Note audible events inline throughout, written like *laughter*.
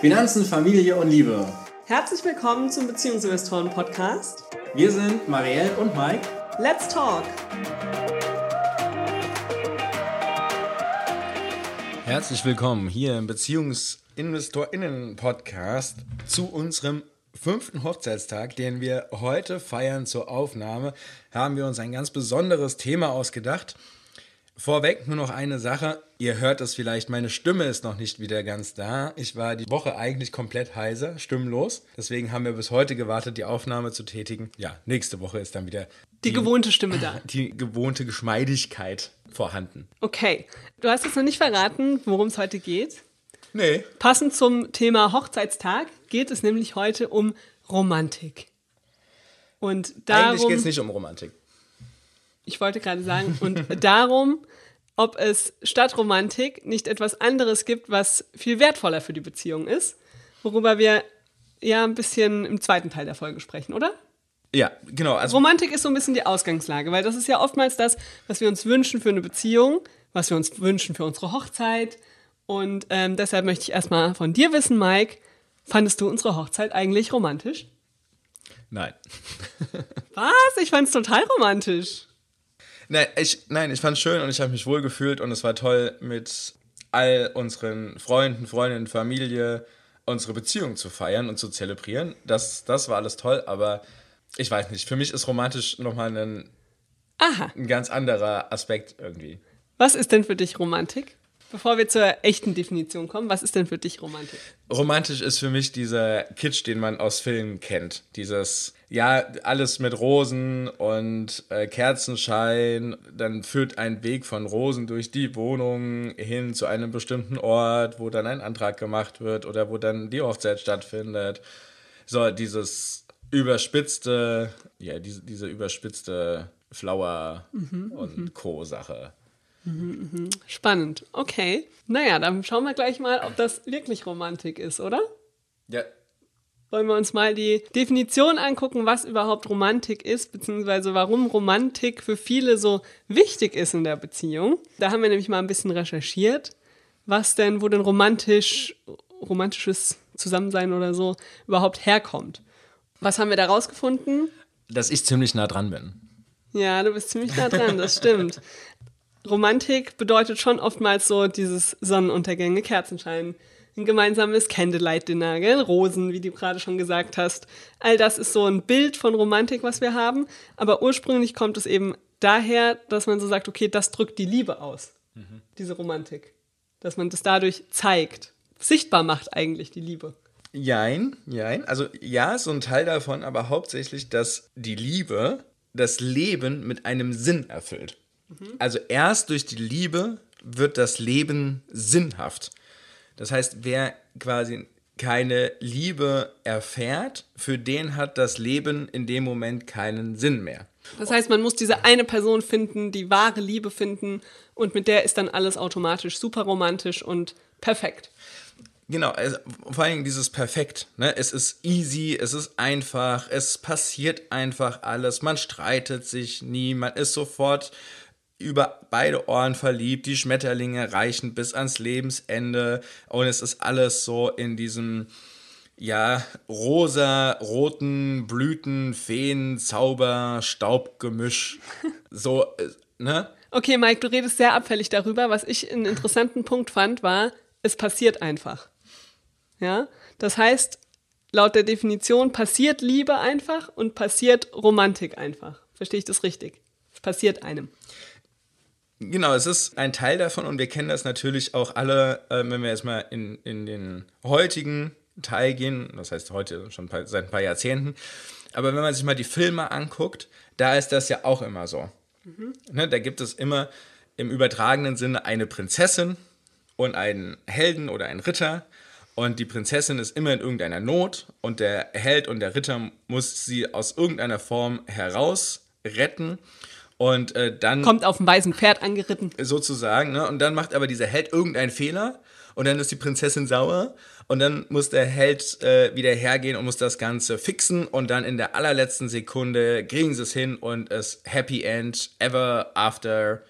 Finanzen, Familie und Liebe. Herzlich willkommen zum Beziehungsinvestoren Podcast. Wir sind Marielle und Mike. Let's talk! Herzlich willkommen hier im BeziehungsinvestorInnen-Podcast zu unserem fünften Hochzeitstag, den wir heute feiern zur Aufnahme, haben wir uns ein ganz besonderes Thema ausgedacht. Vorweg nur noch eine Sache. Ihr hört es vielleicht, meine Stimme ist noch nicht wieder ganz da. Ich war die Woche eigentlich komplett heiser, stimmlos. Deswegen haben wir bis heute gewartet, die Aufnahme zu tätigen. Ja, nächste Woche ist dann wieder die, die gewohnte Stimme da. *laughs* Die gewohnte Geschmeidigkeit vorhanden. Okay. Du hast jetzt noch nicht verraten, worum es heute geht. Nee. Passend zum Thema Hochzeitstag geht es nämlich heute um Romantik. Und darum, Eigentlich geht es nicht um Romantik. Ich wollte gerade sagen, und darum, ob es statt Romantik nicht etwas anderes gibt, was viel wertvoller für die Beziehung ist, worüber wir ja ein bisschen im zweiten Teil der Folge sprechen, oder? Ja, genau. Also Romantik ist so ein bisschen die Ausgangslage, weil das ist ja oftmals das, was wir uns wünschen für eine Beziehung, was wir uns wünschen für unsere Hochzeit. Und ähm, deshalb möchte ich erstmal von dir wissen, Mike, fandest du unsere Hochzeit eigentlich romantisch? Nein. was? Ich fand es total romantisch. Nein, ich, nein, ich fand es schön und ich habe mich wohl gefühlt und es war toll, mit all unseren Freunden, Freundinnen, Familie unsere Beziehung zu feiern und zu zelebrieren. Das, das war alles toll, aber ich weiß nicht, für mich ist romantisch nochmal ein, Aha. ein ganz anderer Aspekt irgendwie. Was ist denn für dich Romantik? Bevor wir zur echten Definition kommen, was ist denn für dich Romantik? Romantisch ist für mich dieser Kitsch, den man aus Filmen kennt. Dieses, ja, alles mit Rosen und äh, Kerzenschein. Dann führt ein Weg von Rosen durch die Wohnung hin zu einem bestimmten Ort, wo dann ein Antrag gemacht wird oder wo dann die Hochzeit stattfindet. So, dieses überspitzte, ja, diese, diese überspitzte Flower- mhm, und mhm. Co-Sache. Spannend. Okay. Naja, dann schauen wir gleich mal, ob das wirklich Romantik ist, oder? Ja. Wollen wir uns mal die Definition angucken, was überhaupt Romantik ist, beziehungsweise warum Romantik für viele so wichtig ist in der Beziehung. Da haben wir nämlich mal ein bisschen recherchiert, was denn, wo denn romantisch, romantisches Zusammensein oder so überhaupt herkommt. Was haben wir da rausgefunden? Dass ich ziemlich nah dran bin. Ja, du bist ziemlich nah dran, das stimmt. *laughs* Romantik bedeutet schon oftmals so dieses Sonnenuntergänge, Kerzenschein, ein gemeinsames Candlelight-Dinner, gell? Rosen, wie du gerade schon gesagt hast. All das ist so ein Bild von Romantik, was wir haben. Aber ursprünglich kommt es eben daher, dass man so sagt, okay, das drückt die Liebe aus, mhm. diese Romantik. Dass man das dadurch zeigt, sichtbar macht eigentlich die Liebe. Jein, jein. Also ja, so ein Teil davon, aber hauptsächlich, dass die Liebe das Leben mit einem Sinn erfüllt. Also erst durch die Liebe wird das Leben sinnhaft. Das heißt, wer quasi keine Liebe erfährt, für den hat das Leben in dem Moment keinen Sinn mehr. Das heißt, man muss diese eine Person finden, die wahre Liebe finden und mit der ist dann alles automatisch super romantisch und perfekt. Genau, also vor allem dieses Perfekt. Ne? Es ist easy, es ist einfach, es passiert einfach alles, man streitet sich nie, man ist sofort über beide Ohren verliebt, die Schmetterlinge reichen bis ans Lebensende und es ist alles so in diesem ja, rosa, roten Blüten, Feen, Zauber, Staubgemisch. *laughs* So, äh, ne? Okay, Mike, du redest sehr abfällig darüber. Was ich einen interessanten Punkt fand, war, es passiert einfach. Ja, das heißt, laut der Definition passiert Liebe einfach und passiert Romantik einfach. Verstehe ich das richtig? Es passiert einem. Genau, es ist ein Teil davon und wir kennen das natürlich auch alle, äh, wenn wir jetzt mal in, in den heutigen Teil gehen, das heißt heute schon seit ein paar Jahrzehnten, aber wenn man sich mal die Filme anguckt, da ist das ja auch immer so. Mhm. Ne, da gibt es immer im übertragenen Sinne eine Prinzessin und einen Helden oder einen Ritter und die Prinzessin ist immer in irgendeiner Not und der Held und der Ritter muss sie aus irgendeiner Form heraus retten und äh, dann. Kommt auf dem weißen Pferd angeritten. Sozusagen, ne? Und dann macht aber dieser Held irgendeinen Fehler und dann ist die Prinzessin sauer und dann muss der Held äh, wieder hergehen und muss das Ganze fixen und dann in der allerletzten Sekunde kriegen sie es hin und es Happy End, ever after,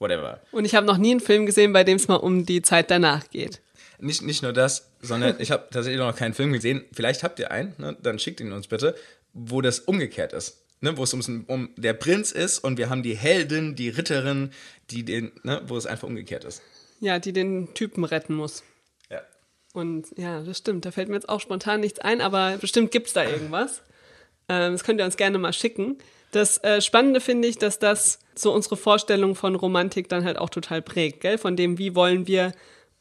whatever. Und ich habe noch nie einen Film gesehen, bei dem es mal um die Zeit danach geht. nicht, nicht nur das, sondern ich habe tatsächlich noch keinen Film gesehen. Vielleicht habt ihr einen, ne? dann schickt ihn uns bitte, wo das umgekehrt ist. Ne? Wo es um, um der Prinz ist und wir haben die Heldin, die Ritterin, die den, ne? wo es einfach umgekehrt ist. Ja, die den Typen retten muss. Ja. Und ja, das stimmt. Da fällt mir jetzt auch spontan nichts ein, aber bestimmt gibt es da irgendwas. Ähm, das könnt ihr uns gerne mal schicken. Das äh, Spannende finde ich, dass das so unsere Vorstellung von Romantik dann halt auch total prägt, gell? Von dem, wie wollen wir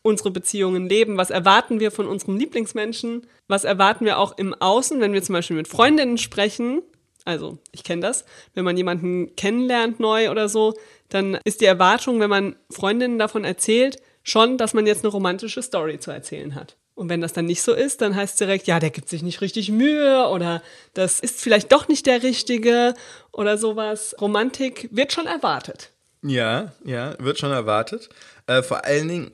unsere Beziehungen leben, was erwarten wir von unserem Lieblingsmenschen, was erwarten wir auch im Außen, wenn wir zum Beispiel mit Freundinnen sprechen. Also, ich kenne das. Wenn man jemanden kennenlernt neu oder so, dann ist die Erwartung, wenn man Freundinnen davon erzählt, schon, dass man jetzt eine romantische Story zu erzählen hat. Und wenn das dann nicht so ist, dann heißt es direkt, ja, der gibt sich nicht richtig Mühe oder das ist vielleicht doch nicht der Richtige oder sowas. Romantik wird schon erwartet. Ja, ja, wird schon erwartet. Äh, vor allen Dingen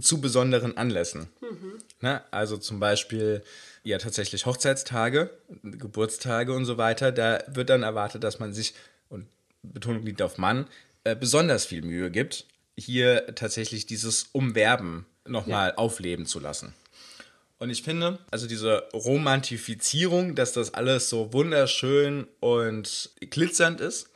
zu besonderen Anlässen. Mhm. Na, also zum Beispiel ja tatsächlich Hochzeitstage, Geburtstage und so weiter. Da wird dann erwartet, dass man sich, und Betonung liegt auf Mann, äh, besonders viel Mühe gibt, hier tatsächlich dieses Umwerben nochmal ja. aufleben zu lassen. Und ich finde, also diese Romantifizierung, dass das alles so wunderschön und glitzernd ist,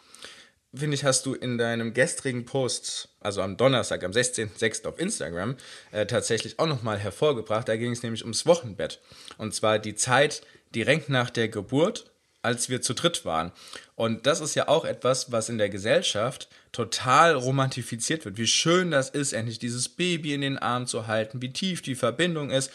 finde ich, hast du in deinem gestrigen Post, also am Donnerstag, am 16.06. auf Instagram, äh, tatsächlich auch nochmal hervorgebracht. Da ging es nämlich ums Wochenbett. Und zwar die Zeit direkt nach der Geburt, als wir zu dritt waren. Und das ist ja auch etwas, was in der Gesellschaft total romantifiziert wird. Wie schön das ist, endlich dieses Baby in den Arm zu halten, wie tief die Verbindung ist.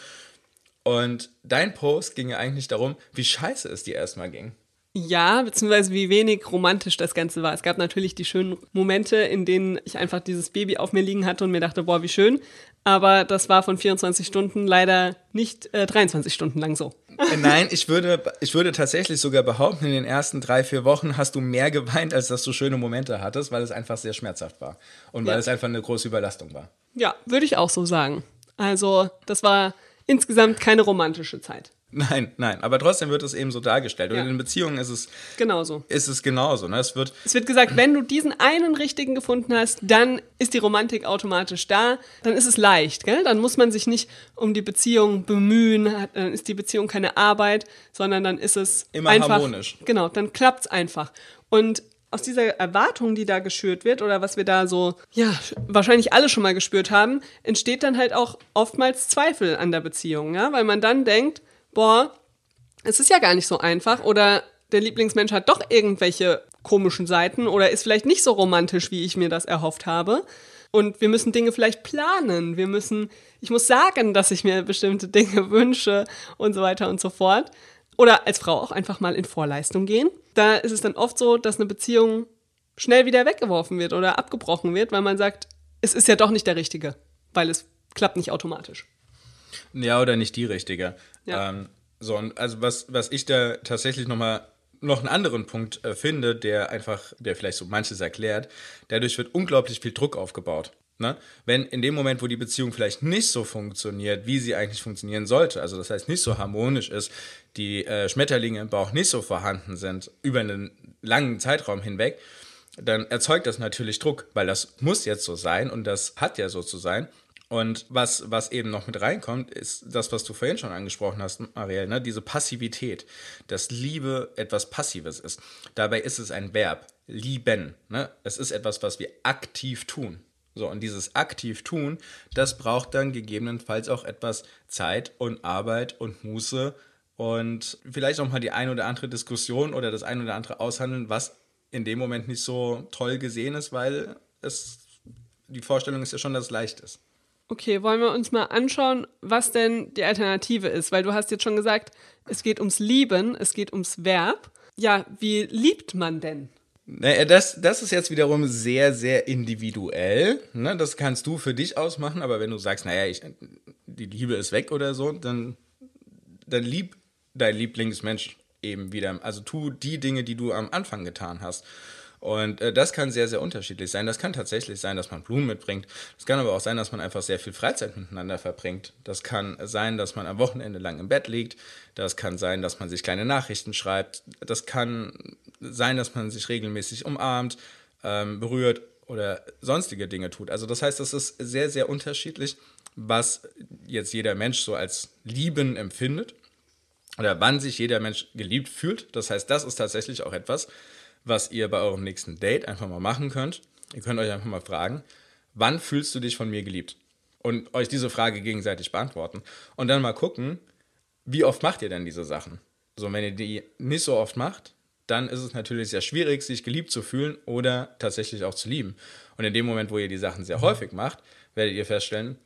Und dein Post ging ja eigentlich darum, wie scheiße es dir erstmal ging. Ja, beziehungsweise wie wenig romantisch das Ganze war. Es gab natürlich die schönen Momente, in denen ich einfach dieses Baby auf mir liegen hatte und mir dachte, boah, wie schön. Aber das war von 24 Stunden leider nicht äh, 23 Stunden lang so. Äh, nein, ich würde, ich würde tatsächlich sogar behaupten, in den ersten drei, vier Wochen hast du mehr geweint, als dass du schöne Momente hattest, weil es einfach sehr schmerzhaft war. Und weil ja. es einfach eine große Überlastung war. Ja, würde ich auch so sagen. Also, das war insgesamt keine romantische Zeit. Nein, nein, aber trotzdem wird es eben so dargestellt. Und ja. in Beziehungen ist es genauso. Ist es genauso. Ne? Es, wird, es wird gesagt, wenn du diesen einen richtigen gefunden hast, dann ist die Romantik automatisch da. Dann ist es leicht, gell? Dann muss man sich nicht um die Beziehung bemühen, dann ist die Beziehung keine Arbeit, sondern dann ist es immer einfach, harmonisch. Genau, dann klappt es einfach. Und aus dieser Erwartung, die da geschürt wird oder was wir da so, ja, wahrscheinlich alle schon mal gespürt haben, entsteht dann halt auch oftmals Zweifel an der Beziehung, ja, weil man dann denkt, boah, es ist ja gar nicht so einfach oder der Lieblingsmensch hat doch irgendwelche komischen Seiten oder ist vielleicht nicht so romantisch, wie ich mir das erhofft habe. Und wir müssen Dinge vielleicht planen. Wir müssen, ich muss sagen, dass ich mir bestimmte Dinge *laughs* wünsche und so weiter und so fort. Oder als Frau auch einfach mal in Vorleistung gehen. Da ist es dann oft so, dass eine Beziehung schnell wieder weggeworfen wird oder abgebrochen wird, weil man sagt, es ist ja doch nicht der Richtige, weil es klappt nicht automatisch. Ja, oder nicht die richtige. Ja. Ähm, so, und also was, was ich da tatsächlich nochmal noch einen anderen Punkt äh, finde, der einfach, der vielleicht so manches erklärt, dadurch wird unglaublich viel Druck aufgebaut. Ne? Wenn in dem Moment, wo die Beziehung vielleicht nicht so funktioniert, wie sie eigentlich funktionieren sollte, also das heißt nicht so harmonisch ist, die äh, Schmetterlinge im Bauch nicht so vorhanden sind über einen langen Zeitraum hinweg, dann erzeugt das natürlich Druck, weil das muss jetzt so sein und das hat ja so zu sein. Und was, was eben noch mit reinkommt, ist das, was du vorhin schon angesprochen hast, Marielle, ne? diese Passivität, dass Liebe etwas Passives ist. Dabei ist es ein Verb, lieben. Ne? Es ist etwas, was wir aktiv tun. So, und dieses aktiv tun, das braucht dann gegebenenfalls auch etwas Zeit und Arbeit und Muße und vielleicht auch mal die ein oder andere Diskussion oder das ein oder andere aushandeln, was in dem Moment nicht so toll gesehen ist, weil es die Vorstellung ist ja schon, dass es leicht ist. Okay, wollen wir uns mal anschauen, was denn die Alternative ist? Weil du hast jetzt schon gesagt, es geht ums Lieben, es geht ums Verb. Ja, wie liebt man denn? Naja, das, das ist jetzt wiederum sehr, sehr individuell. Ne? Das kannst du für dich ausmachen, aber wenn du sagst, naja, ich, die Liebe ist weg oder so, dann, dann lieb dein Lieblingsmensch eben wieder. Also tu die Dinge, die du am Anfang getan hast. Und äh, das kann sehr, sehr unterschiedlich sein. Das kann tatsächlich sein, dass man Blumen mitbringt. Das kann aber auch sein, dass man einfach sehr viel Freizeit miteinander verbringt. Das kann sein, dass man am Wochenende lang im Bett liegt. Das kann sein, dass man sich kleine Nachrichten schreibt. Das kann sein, dass man sich regelmäßig umarmt, ähm, berührt oder sonstige Dinge tut. Also das heißt, das ist sehr, sehr unterschiedlich, was jetzt jeder Mensch so als Lieben empfindet oder wann sich jeder Mensch geliebt fühlt. Das heißt, das ist tatsächlich auch etwas, was ihr bei eurem nächsten Date einfach mal machen könnt. Ihr könnt euch einfach mal fragen, wann fühlst du dich von mir geliebt? Und euch diese Frage gegenseitig beantworten. Und dann mal gucken, wie oft macht ihr denn diese Sachen? So, wenn ihr die nicht so oft macht, dann ist es natürlich sehr schwierig, sich geliebt zu fühlen oder tatsächlich auch zu lieben. Und in dem Moment, wo ihr die Sachen sehr häufig macht, werdet ihr feststellen,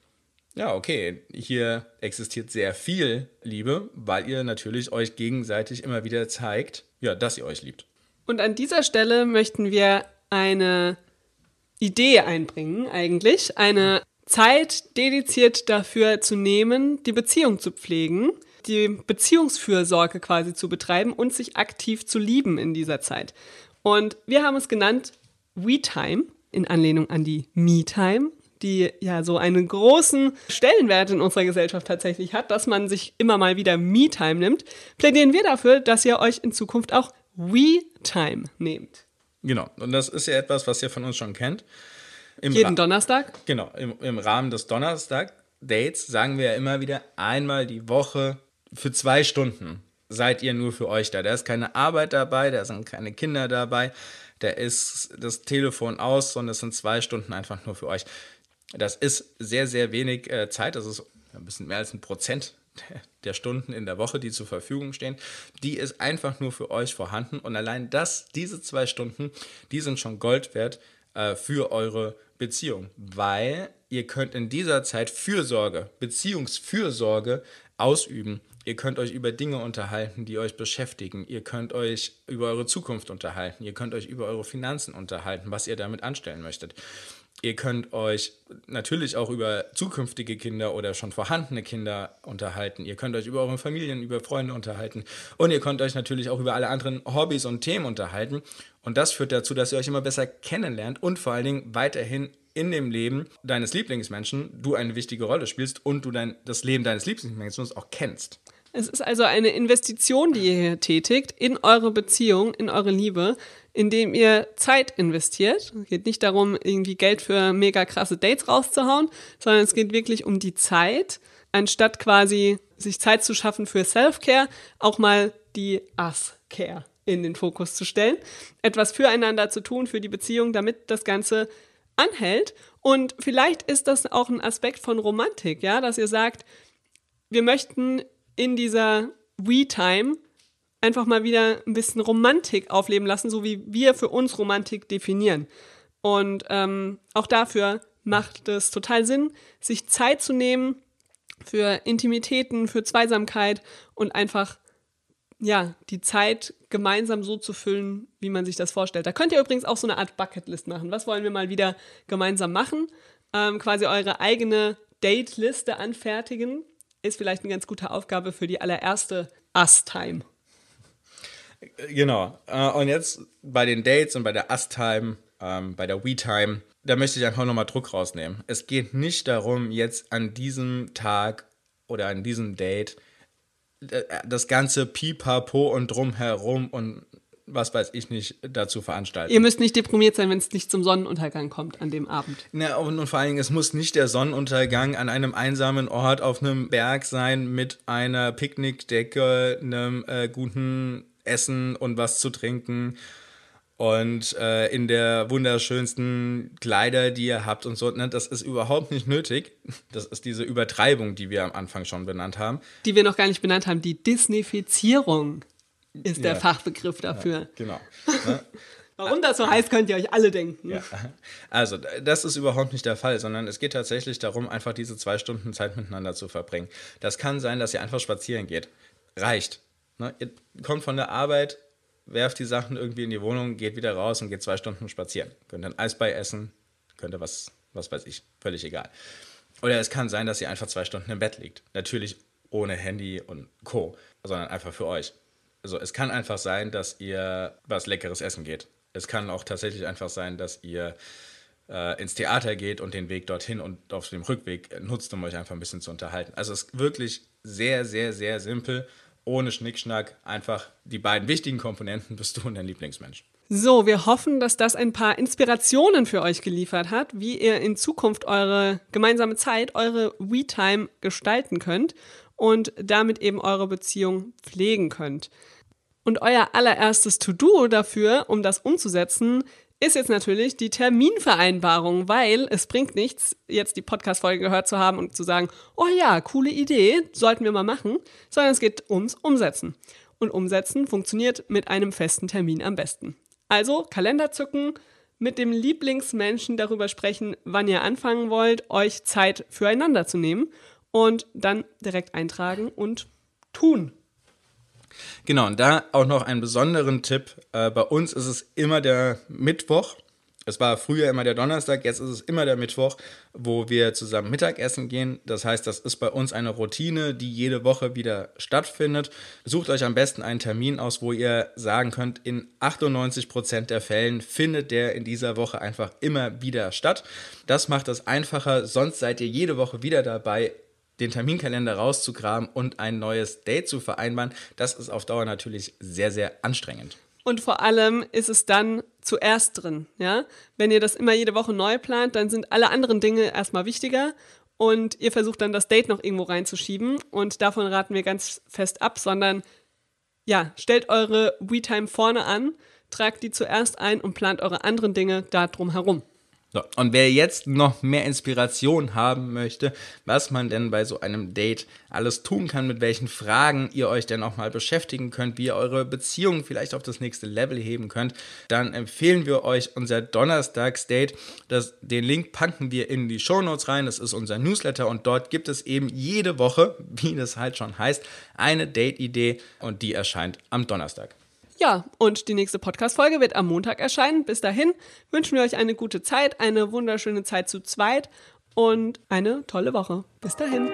ja, okay, hier existiert sehr viel Liebe, weil ihr natürlich euch gegenseitig immer wieder zeigt, ja, dass ihr euch liebt. Und an dieser Stelle möchten wir eine Idee einbringen, eigentlich. Eine Zeit dediziert dafür zu nehmen, die Beziehung zu pflegen, die Beziehungsfürsorge quasi zu betreiben und sich aktiv zu lieben in dieser Zeit. Und wir haben es genannt We-Time, in Anlehnung an die Me-Time, die ja so einen großen Stellenwert in unserer Gesellschaft tatsächlich hat, dass man sich immer mal wieder Me-Time nimmt, plädieren wir dafür, dass ihr euch in Zukunft auch We-Time nehmt. Genau, und das ist ja etwas, was ihr von uns schon kennt. Im Jeden Ra Donnerstag? Genau, im, im Rahmen des Donnerstag-Dates sagen wir ja immer wieder einmal die Woche für zwei Stunden seid ihr nur für euch da. Da ist keine Arbeit dabei, da sind keine Kinder dabei, da ist das Telefon aus, sondern es sind zwei Stunden einfach nur für euch. Das ist sehr, sehr wenig äh, Zeit, das ist ein bisschen mehr als ein Prozent *laughs* der Stunden in der Woche, die zur Verfügung stehen, die ist einfach nur für euch vorhanden. Und allein das, diese zwei Stunden, die sind schon Gold wert äh, für eure Beziehung, weil ihr könnt in dieser Zeit Fürsorge, Beziehungsfürsorge ausüben. Ihr könnt euch über Dinge unterhalten, die euch beschäftigen. Ihr könnt euch über eure Zukunft unterhalten. Ihr könnt euch über eure Finanzen unterhalten, was ihr damit anstellen möchtet. Ihr könnt euch natürlich auch über zukünftige Kinder oder schon vorhandene Kinder unterhalten. Ihr könnt euch über eure Familien, über Freunde unterhalten. Und ihr könnt euch natürlich auch über alle anderen Hobbys und Themen unterhalten. Und das führt dazu, dass ihr euch immer besser kennenlernt und vor allen Dingen weiterhin in dem Leben deines Lieblingsmenschen du eine wichtige Rolle spielst und du dein, das Leben deines Lieblingsmenschen auch kennst. Es ist also eine Investition, die ihr hier tätigt in eure Beziehung, in eure Liebe, indem ihr Zeit investiert. Es geht nicht darum, irgendwie Geld für mega krasse Dates rauszuhauen, sondern es geht wirklich um die Zeit, anstatt quasi sich Zeit zu schaffen für Self-Care, auch mal die Us-Care in den Fokus zu stellen, etwas füreinander zu tun, für die Beziehung, damit das Ganze anhält. Und vielleicht ist das auch ein Aspekt von Romantik, ja, dass ihr sagt, wir möchten in dieser We-Time einfach mal wieder ein bisschen Romantik aufleben lassen, so wie wir für uns Romantik definieren. Und ähm, auch dafür macht es total Sinn, sich Zeit zu nehmen für Intimitäten, für Zweisamkeit und einfach ja, die Zeit gemeinsam so zu füllen, wie man sich das vorstellt. Da könnt ihr übrigens auch so eine Art Bucketlist machen. Was wollen wir mal wieder gemeinsam machen? Ähm, quasi eure eigene Date-Liste anfertigen ist vielleicht eine ganz gute Aufgabe für die allererste Us-Time. Genau. Äh, und jetzt bei den Dates und bei der Us-Time, ähm, bei der We-Time, da möchte ich einfach nochmal Druck rausnehmen. Es geht nicht darum, jetzt an diesem Tag oder an diesem Date äh, das ganze Pipapo und drumherum und was weiß ich nicht, dazu veranstalten. Ihr müsst nicht deprimiert sein, wenn es nicht zum Sonnenuntergang kommt an dem Abend. Na, und, und, vor allen Dingen, es muss nicht der Sonnenuntergang an einem einsamen Ort auf einem Berg sein mit einer Picknickdecke, einem äh, guten Essen und was zu trinken und äh, in der wunderschönsten Kleider, die ihr habt und so. Ne, das ist überhaupt nicht nötig. Das ist diese Übertreibung, die wir am Anfang schon benannt haben. Die wir noch gar nicht benannt haben, die Disneyfizierung ist der ja. Fachbegriff dafür. Ja, genau. *laughs* Warum das so heißt, könnt ihr euch alle denken. Ja. Also, das ist überhaupt nicht der Fall, sondern es geht tatsächlich darum, einfach diese zwei Stunden Zeit miteinander zu verbringen. Das kann sein, dass ihr einfach spazieren geht. Reicht. Ne? Ihr kommt von der Arbeit, werft die Sachen irgendwie in die Wohnung, geht wieder raus und geht zwei Stunden spazieren. Könnt ein Eisbei essen, könnt ihr was, was weiß ich, völlig egal. Oder es kann sein, dass ihr einfach zwei Stunden im Bett liegt. Natürlich ohne Handy und Co., sondern einfach für euch also es kann einfach sein, dass ihr was Leckeres essen geht. Es kann auch tatsächlich einfach sein, dass ihr äh, ins Theater geht und den Weg dorthin und auf dem Rückweg nutzt, um euch einfach ein bisschen zu unterhalten. Also es ist wirklich sehr, sehr, sehr simpel, ohne Schnickschnack, einfach die beiden wichtigen Komponenten bist du und dein Lieblingsmensch. So, wir hoffen, dass das ein paar Inspirationen für euch geliefert hat, wie ihr in Zukunft eure gemeinsame Zeit, eure We-Time gestalten könnt und damit eben eure Beziehung pflegen könnt. Und euer allererstes To-Do dafür, um das umzusetzen, ist jetzt natürlich die Terminvereinbarung, weil es bringt nichts, jetzt die Podcast-Folge gehört zu haben und zu sagen, oh ja, coole Idee, sollten wir mal machen, sondern es geht ums Umsetzen. Und Umsetzen funktioniert mit einem festen Termin am besten. Also Kalender zücken, mit dem Lieblingsmenschen darüber sprechen, wann ihr anfangen wollt, euch Zeit füreinander zu nehmen und dann direkt eintragen und tun. Genau, und da auch noch einen besonderen Tipp. Äh, bei uns ist es immer der Mittwoch es war früher immer der Donnerstag, jetzt ist es immer der Mittwoch, wo wir zusammen Mittagessen gehen. Das heißt, das ist bei uns eine Routine, die jede Woche wieder stattfindet. Sucht euch am besten einen Termin aus, wo ihr sagen könnt, in 98% der Fällen findet der in dieser Woche einfach immer wieder statt. Das macht es einfacher, sonst seid ihr jede Woche wieder dabei, den Terminkalender rauszugraben und ein neues Date zu vereinbaren. Das ist auf Dauer natürlich sehr, sehr anstrengend. Und vor allem ist es dann zuerst drin, ja. Wenn ihr das immer jede Woche neu plant, dann sind alle anderen Dinge erstmal wichtiger und ihr versucht dann das Date noch irgendwo reinzuschieben und davon raten wir ganz fest ab, sondern ja, stellt eure WeTime vorne an, tragt die zuerst ein und plant eure anderen Dinge darum herum. So, und wer jetzt noch mehr Inspiration haben möchte, was man denn bei so einem Date alles tun kann, mit welchen Fragen ihr euch denn auch mal beschäftigen könnt, wie ihr eure Beziehung vielleicht auf das nächste Level heben könnt, dann empfehlen wir euch unser Donnerstags-Date. den Link packen wir in die Show Notes rein. Das ist unser Newsletter und dort gibt es eben jede Woche, *laughs* wie das halt schon heißt, eine Date-Idee und die erscheint am Donnerstag. Ja, und die nächste Podcast-Folge wird am Montag erscheinen. Bis dahin wünschen wir euch eine gute Zeit, eine wunderschöne Zeit zu zweit und eine tolle Woche. Bis dahin.